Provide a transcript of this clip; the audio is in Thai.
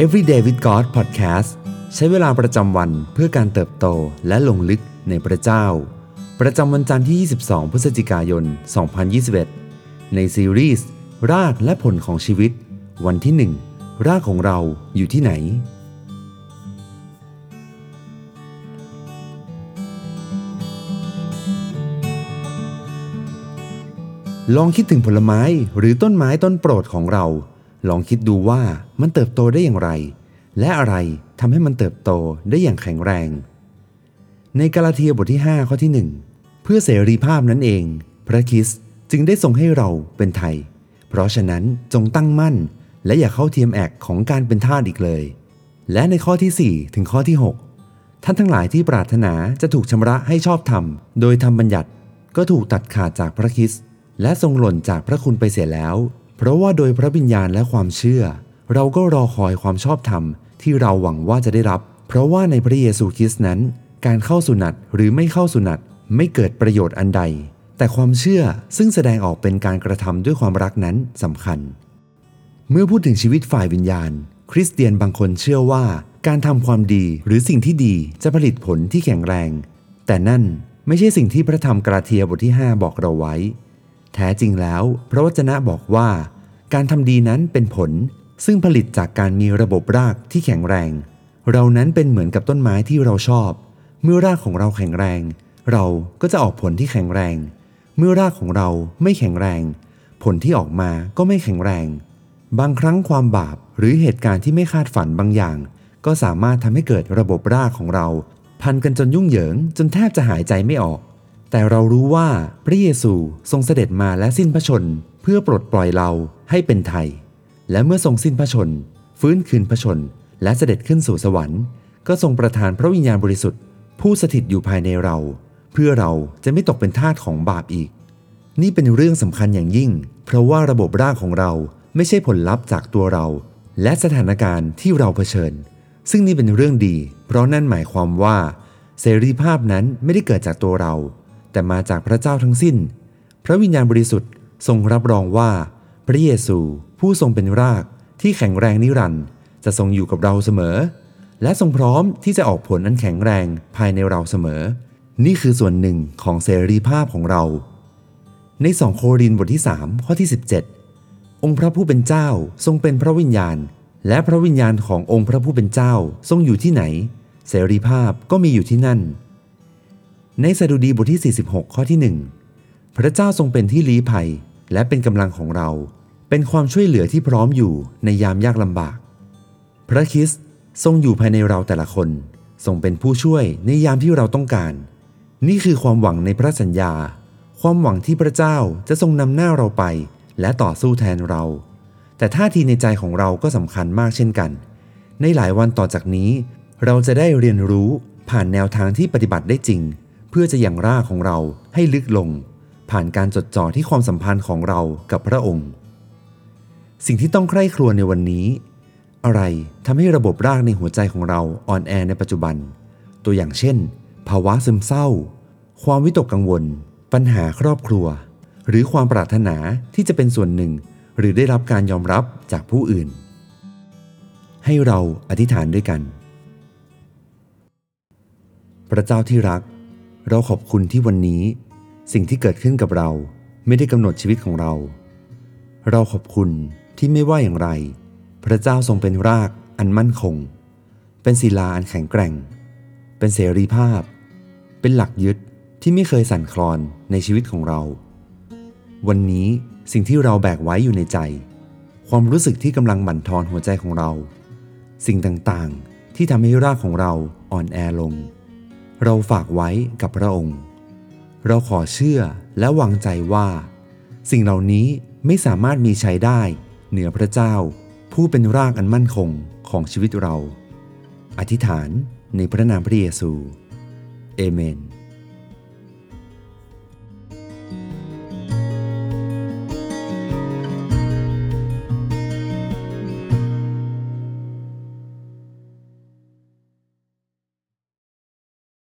Everyday with God Podcast ใช้เวลาประจำวันเพื่อการเติบโตและลงลึกในพระเจ้า ประจำวันจันทร์ที่ 22 พฤศจิกายน 2021 ในซีรีส์รากและผลของชีวิต วันที่ 1 รากของเราอยู่ที่ไหน ลองคิดถึงผลไม้หรือต้นไม้ต้นโปรดของเรา ลองคิดดูว่ามันเติบโตได้อย่างไร และอะไรทำให้มันเติบโตได้อย่างแข็งแรง ในกาลาเทียบทที่ 5 ข้อที่ 1 เพื่อเสรีภาพนั่นเอง พระคริสต์จึงได้ทรงให้เราเป็นไทย เพราะฉะนั้นจงตั้งมั่น และอย่าเข้าเทียมแอกของการเป็นทาสอีกเลย และในข้อที่ 4 ถึงข้อที่ 6 ท่านทั้งหลายที่ปรารถนาจะถูกชำระให้ชอบธรรม โดยธรรมบัญญัติก็ถูกตัดขาดจากพระคริสต์และทรงหล่นจากพระคุณไปเสียแล้ว เพราะว่าโดยพระวิญญาณและความเชื่อ เราก็รอคอยความชอบธรรมที่เราหวังว่าจะได้รับ เพราะว่าในพระเยซูคริสต์นั้น การเข้าสุนัตหรือไม่เข้าสุนัตไม่เกิดประโยชน์อันใด แต่ความเชื่อซึ่งแสดงออกเป็นการกระทำด้วยความรักนั้นสำคัญ เมื่อพูดถึงชีวิตฝ่ายวิญญาณ คริสเตียนบางคนเชื่อว่าการทำความดีหรือสิ่งที่ดีจะผลิตผลที่แข็งแรง แต่นั่นไม่ใช่สิ่งที่พระธรรมกราเทียบทที่ 5 บอกเราไว้ แท้จริงแล้วพระวจนะบอกว่า การทำดีนั้นเป็นผล ซึ่งผลิตจากการมีระบบรากที่แข็งแรง เรานั้นเป็นเหมือนกับต้นไม้ที่เราชอบ เมื่อรากของเราแข็งแรง เราก็จะออกผลที่แข็งแรง เมื่อรากของเราไม่แข็งแรง ผลที่ออกมาก็ไม่แข็งแรง บางครั้งความบาปหรือเหตุการณ์ที่ไม่คาดฝันบางอย่าง ก็สามารถทำให้เกิดระบบรากของเรา พันกันจนยุ่งเหยิงจนแทบจะหายใจไม่ออก แต่เรารู้ว่าพระเยซูทรงเสด็จมาและสิ้นพระชนเพื่อปลดปล่อยเราให้เป็นไทย และเมื่อทรงสิ้นพระชน ฟื้นคืนพระชน และเสด็จขึ้นสู่สวรรค์ ก็ทรงประทานพระวิญญาณบริสุทธิ์ ผู้สถิตอยู่ภายในเรา เพื่อเราจะไม่ตกเป็นทาสของบาปอีก นี่เป็นเรื่องสำคัญอย่างยิ่ง เพราะว่าระบบร่ากของเราไม่ใช่ผลลัพธ์จากตัวเรา และสถานการณ์ที่เราเผชิญ ซึ่งนี่เป็นเรื่องดี เพราะนั่นหมายความว่า เสรีภาพนั้นไม่ได้เกิดจากตัวเรา แต่มาจากพระเจ้าทั้งสิ้น พระวิญญาณบริสุทธิ์ทรงรับรองว่า พระเยซูผู้ทรงเป็นรากที่แข็งแรงนิรันดร์จะทรงอยู่กับเราเสมอ และทรงพร้อมที่จะออกผลอันแข็งแรงภายในเราเสมอ นี่คือส่วนหนึ่งของเสรีภาพของเรา ใน 2 โครินธ์บทที่ 3 ข้อที่ 17 องค์พระผู้เป็นเจ้าทรงเป็นพระวิญญาณ และพระวิญญาณขององค์พระผู้เป็นเจ้าทรงอยู่ที่ไหน เสรีภาพก็มีอยู่ที่นั่น ในสดุดีบทที่ 46 ข้อที่ 1 พระเจ้าทรงเป็นที่ลี้ภัย และเป็นกำลังของเรา เป็นความช่วยเหลือที่พร้อมอยู่ในยามยากลำบาก พระคริสต์ทรงอยู่ภายในเราแต่ละคน ทรงเป็นผู้ช่วยในยามที่เราต้องการ นี่คือความหวังในพระสัญญา ความหวังที่พระเจ้าจะทรงนำหน้าเราไป และต่อสู้แทนเรา แต่ท่าทีในใจของเราก็สำคัญมากเช่นกัน ในหลายวันต่อจากนี้ เราจะได้เรียนรู้ผ่านแนวทางที่ปฏิบัติได้จริง เพื่อจะอยังรากของเราให้ลึกลง ผ่านการจดจ่อที่ความสัมพันธ์ของเรากับพระองค์ สิ่งที่ต้องใคร่ครวญในวันนี้ อะไรทำให้ระบบรากในหัวใจของเราอ่อนแอในปัจจุบัน ตัวอย่างเช่น ภาวะซึมเศร้า ความวิตกกังวล ปัญหาครอบครัว หรือความปรารถนาที่จะเป็นส่วนหนึ่ง หรือได้รับการยอมรับจากผู้อื่น ให้เราอธิษฐานด้วยกัน พระเจ้าที่รัก เราขอบคุณที่วันนี้ สิ่งที่เกิดขึ้นกับเราไม่ได้กำหนดชีวิตของเรา เราขอบคุณที่ไม่ว่าอย่างไร พระเจ้าทรงเป็นรากอันมั่นคง เป็นศิลาอันแข็งแกร่ง เป็นเสรีภาพ เป็นหลักยึดที่ไม่เคยสั่นคลอนในชีวิตของเรา วันนี้สิ่งที่เราแบกไว้อยู่ในใจ ความรู้สึกที่กำลังบั่นทอนหัวใจของเรา สิ่งต่างๆ ที่ทำให้รากของเราอ่อนแอลง เราฝากไว้กับพระองค์ เราขอเชื่อและวางใจว่า สิ่งเหล่านี้ไม่สามารถมีใช้ได้ เหนือพระเจ้า ผู้เป็นรากอันมั่นคงของชีวิตเรา อธิษฐานในพระนามพระเยซู เอเมน